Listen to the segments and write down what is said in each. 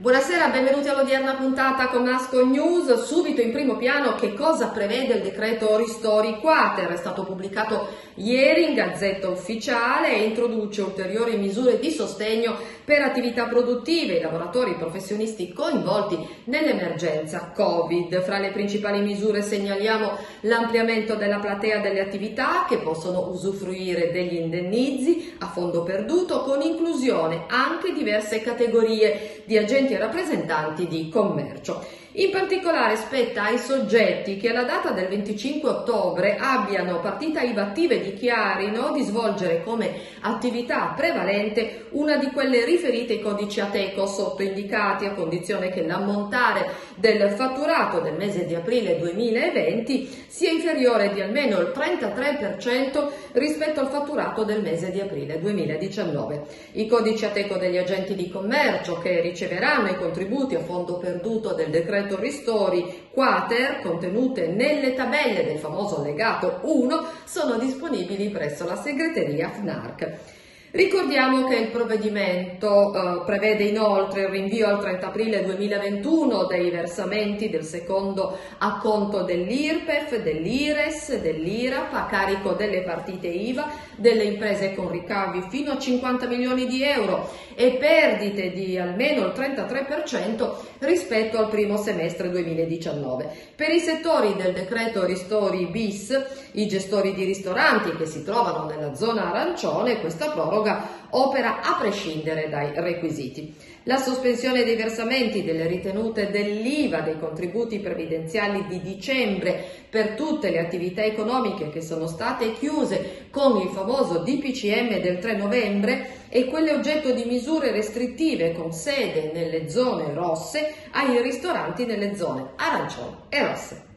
Buonasera, benvenuti all'odierna puntata con Nasco News. Subito in primo piano che cosa prevede il decreto Ristori Quater. È stato pubblicato ieri in Gazzetta Ufficiale e introduce ulteriori misure di sostegno per attività produttive e lavoratori professionisti coinvolti nell'emergenza Covid. Fra le principali misure segnaliamo l'ampliamento della platea delle attività che possono usufruire degli indennizi a fondo perduto con inclusione anche diverse categorie di agenti e rappresentanti di commercio. In particolare spetta ai soggetti che alla data del 25 ottobre abbiano partita IVA attiva e dichiarino di svolgere come attività prevalente una di quelle riferite ai codici ATECO sottoindicati a condizione che l'ammontare del fatturato del mese di aprile 2020 sia inferiore di almeno il 33% rispetto al fatturato del mese di aprile 2019. I codici ATECO degli agenti di commercio che riceveranno i contributi a fondo perduto del decreto decreto ristori quater contenute nelle tabelle del famoso allegato 1 sono disponibili presso la segreteria FNARC. Ricordiamo che il provvedimento eh, prevede inoltre il rinvio al 30 aprile 2021 dei versamenti del secondo acconto dell'IRPEF, dell'IRES, dell'IRAP a carico delle partite IVA delle imprese con ricavi fino a 50 milioni di euro e perdite di almeno il 33% rispetto al primo semestre 2019. Per i settori del decreto ristori bis, i gestori di ristoranti che si trovano nella zona arancione, questa proroga proroga opera a prescindere dai requisiti. La sospensione dei versamenti delle ritenute dell'IVA dei contributi previdenziali di dicembre per tutte le attività economiche che sono state chiuse con il famoso DPCM del 3 novembre e quelle oggetto di misure restrittive con sede nelle zone rosse ai ristoranti nelle zone arancione e rosse.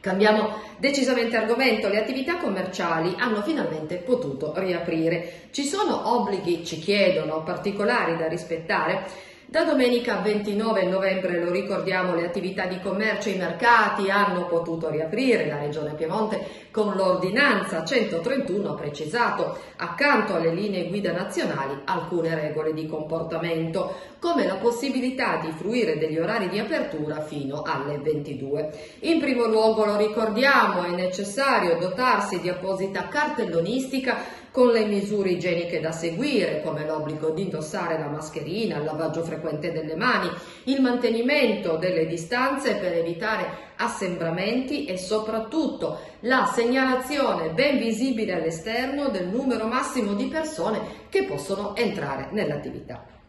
Cambiamo decisamente argomento, le attività commerciali hanno finalmente potuto riaprire. Ci sono obblighi, ci chiedono, particolari da rispettare? Da domenica 29 novembre, lo ricordiamo, le attività di commercio e i mercati hanno potuto riaprire. La Regione Piemonte con l'ordinanza 131 ha precisato, accanto alle linee guida nazionali, alcune regole di comportamento, come la possibilità di fruire degli orari di apertura fino alle 22. In primo luogo, lo ricordiamo, è necessario dotarsi di apposita cartellonistica con le misure igieniche da seguire, come l'obbligo di indossare la mascherina, il lavaggio frequente delle mani, il mantenimento delle distanze per evitare assembramenti e soprattutto la segnalazione ben visibile all'esterno del numero massimo di persone che possono entrare nell'attività.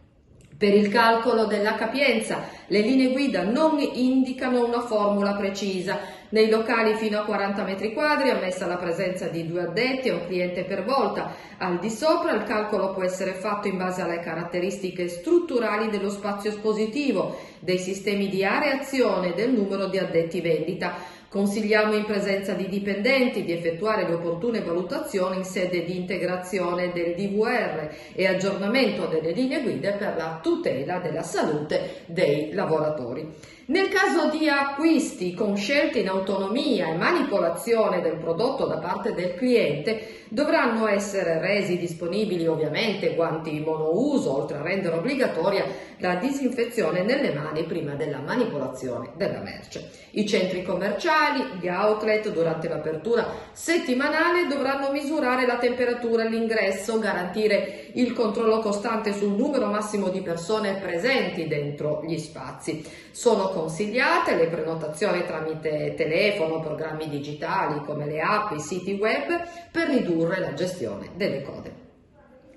Per il calcolo della capienza, le linee guida non indicano una formula precisa. Nei locali fino a 40 metri quadri è ammessa la presenza di due addetti e un cliente per volta. Al di sopra il calcolo può essere fatto in base alle caratteristiche strutturali dello spazio espositivo, dei sistemi di areazione e del numero di addetti vendita. Consigliamo in presenza di dipendenti di effettuare le opportune valutazioni in sede di integrazione del DVR e aggiornamento delle linee guida per la tutela della salute dei lavoratori. Nel caso di acquisti con scelte in autonomia e manipolazione del prodotto da parte del cliente, dovranno essere resi disponibili ovviamente guanti monouso, oltre a rendere obbligatoria la disinfezione nelle mani prima della manipolazione della merce. I centri commerciali, gli outlet durante l'apertura settimanale dovranno misurare la temperatura all'ingresso, garantire il controllo costante sul numero massimo di persone presenti dentro gli spazi. Sono consigliate le prenotazioni tramite telefono, programmi digitali come le app, i siti web per ridurre la gestione delle code.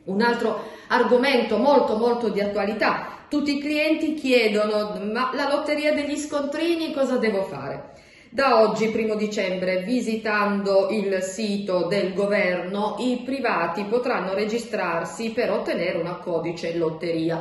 Un altro argomento molto molto di attualità, tutti i clienti chiedono ma la lotteria degli scontrini cosa devo fare? Da oggi, primo dicembre, visitando il sito del governo, i privati potranno registrarsi per ottenere una codice lotteria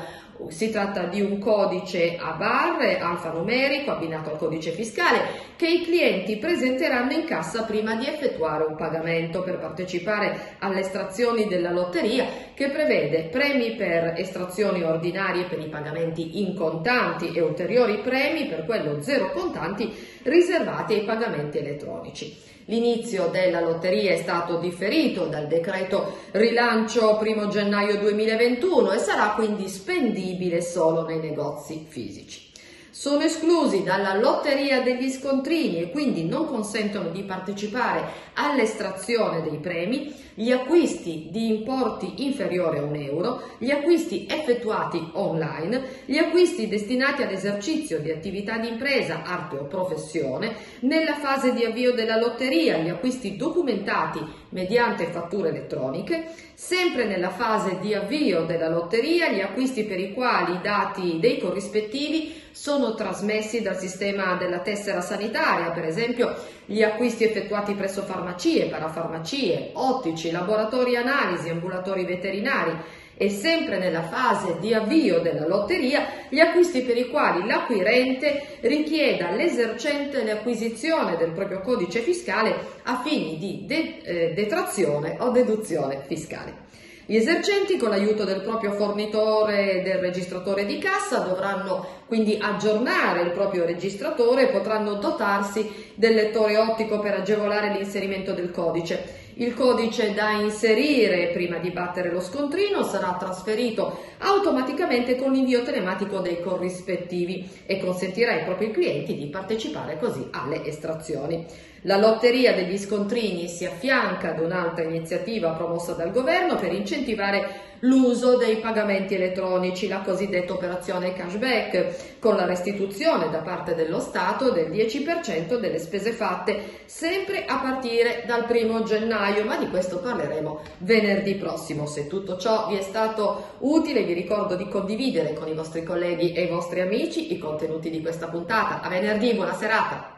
si tratta di un codice a barre alfanumerico abbinato al codice fiscale che i clienti presenteranno in cassa prima di effettuare un pagamento per partecipare alle estrazioni della lotteria che prevede premi per estrazioni ordinarie per i pagamenti in contanti e ulteriori premi per quello zero contanti riservati ai pagamenti elettronici. L'inizio della lotteria è stato differito dal decreto rilancio 1 gennaio 2021 e sarà quindi spendibile solo nei negozi fisici sono esclusi dalla lotteria degli scontrini e quindi non consentono di partecipare all'estrazione dei premi gli acquisti di importi inferiori a un euro, gli acquisti effettuati online, gli acquisti destinati all'esercizio di attività di impresa, arte o professione, nella fase di avvio della lotteria, gli acquisti documentati mediante fatture elettroniche, sempre nella fase di avvio della lotteria, gli acquisti per i quali i dati dei corrispettivi sono trasmessi dal sistema della tessera sanitaria, per esempio gli acquisti effettuati presso farmacie, parafarmacie, ottici, laboratori analisi, ambulatori veterinari e sempre nella fase di avvio della lotteria gli acquisti per i quali l'acquirente richieda all'esercente l'acquisizione del proprio codice fiscale a fini di eh, detrazione o deduzione fiscale. Gli esercenti con l'aiuto del proprio fornitore del registratore di cassa dovranno quindi aggiornare il proprio registratore e potranno dotarsi del lettore ottico per agevolare l'inserimento del codice. Il codice da inserire prima di battere lo scontrino sarà trasferito automaticamente con l'invio telematico dei corrispettivi e consentirà ai propri clienti di partecipare così alle estrazioni. La lotteria degli scontrini si affianca ad un'altra iniziativa promossa dal governo per incentivare l'uso dei pagamenti elettronici, la cosiddetta operazione cashback, con la restituzione da parte dello Stato del 10% delle spese fatte sempre a partire dal primo gennaio, ma di questo parleremo venerdì prossimo. Se tutto ciò vi è stato utile, vi ricordo di condividere con i vostri colleghi e i vostri amici i contenuti di questa puntata. A venerdì, buona serata!